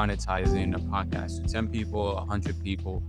monetizing a podcast to 10 people, 100 people,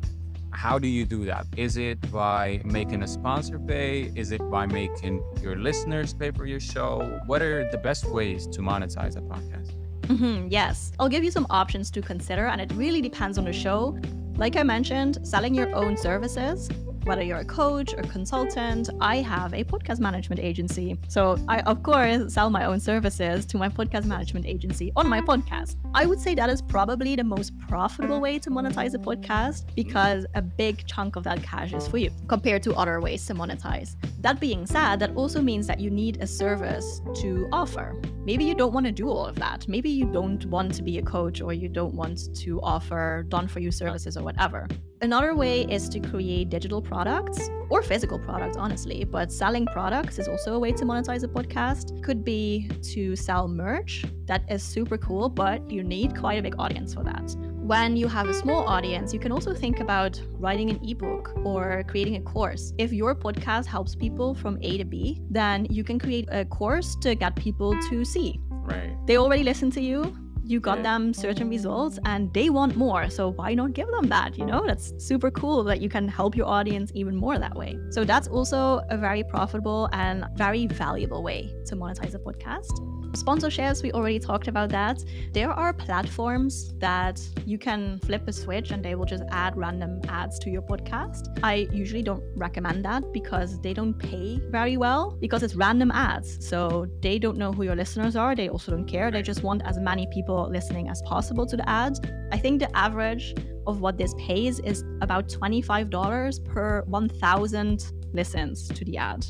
how do you do that? Is it by making a sponsor pay? Is it by making your listeners pay for your show? What are the best ways to monetize a podcast? Mm-hmm, yes, I'll give you some options to consider, and it really depends on the show. Like I mentioned, selling your own services whether you're a coach or consultant, I have a podcast management agency. So I, of course, sell my own services to my podcast management agency on my podcast. I would say that is probably the most profitable way to monetize a podcast because a big chunk of that cash is for you compared to other ways to monetize. That being said, that also means that you need a service to offer. Maybe you don't want to do all of that. Maybe you don't want to be a coach or you don't want to offer done for you services or whatever. Another way is to create digital products or physical products, honestly, but selling products is also a way to monetize a podcast. Could be to sell merch. That is super cool, but you need quite a big audience for that. When you have a small audience, you can also think about writing an ebook or creating a course. If your podcast helps people from A to B, then you can create a course to get people to C. Right. They already listen to you you got them certain results and they want more. So why not give them that? You know, that's super cool that you can help your audience even more that way. So that's also a very profitable and very valuable way to monetize a podcast. Sponsorships, we already talked about that. There are platforms that you can flip a switch and they will just add random ads to your podcast. I usually don't recommend that because they don't pay very well because it's random ads. So they don't know who your listeners are. They also don't care. They just want as many people listening as possible to the ads. I think the average of what this pays is about $25 per 1,000 listens to the ad.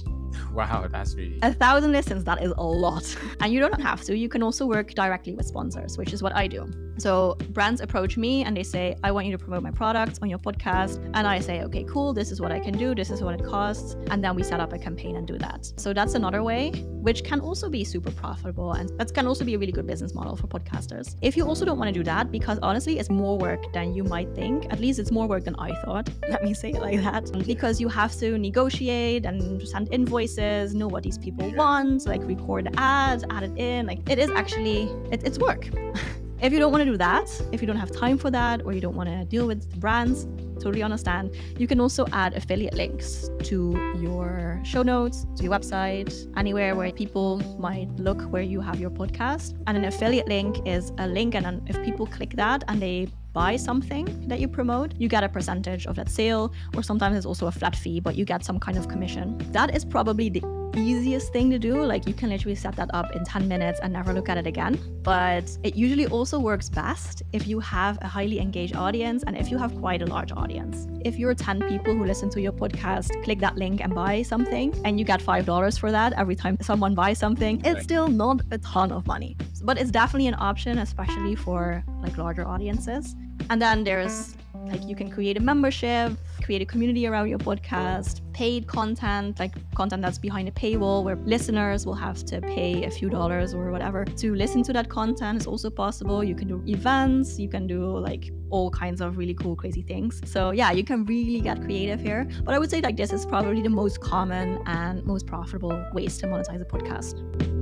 Wow, that's really a thousand listens. That is a lot, and you don't have to. You can also work directly with sponsors, which is what I do. So brands approach me and they say, I want you to promote my products on your podcast. And I say, okay, cool. This is what I can do. This is what it costs. And then we set up a campaign and do that. So that's another way, which can also be super profitable. And that can also be a really good business model for podcasters. If you also don't want to do that, because honestly, it's more work than you might think. At least it's more work than I thought. Let me say it like that. Because you have to negotiate and send invoices, know what these people want, like record ads, add it in. Like it is actually, it, it's work. If you don't want to do that, if you don't have time for that, or you don't want to deal with brands, totally understand. You can also add affiliate links to your show notes, to your website, anywhere where people might look where you have your podcast. And an affiliate link is a link, and if people click that and they buy something that you promote, you get a percentage of that sale, or sometimes it's also a flat fee, but you get some kind of commission. That is probably the easiest thing to do. Like you can literally set that up in 10 minutes and never look at it again. But it usually also works best if you have a highly engaged audience and if you have quite a large audience. If you're 10 people who listen to your podcast, click that link and buy something, and you get $5 for that every time someone buys something, it's still not a ton of money. But it's definitely an option, especially for like larger audiences. And then there's like you can create a membership, create a community around your podcast, paid content, like content that's behind a paywall where listeners will have to pay a few dollars or whatever to listen to that content is also possible. You can do events, you can do like all kinds of really cool, crazy things. So yeah, you can really get creative here. But I would say like this is probably the most common and most profitable ways to monetize a podcast.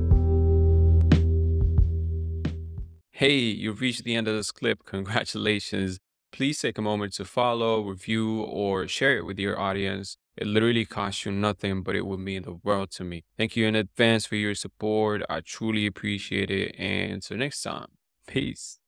Hey, you've reached the end of this clip. Congratulations. Please take a moment to follow, review, or share it with your audience. It literally costs you nothing, but it would mean the world to me. Thank you in advance for your support. I truly appreciate it. And until next time, peace.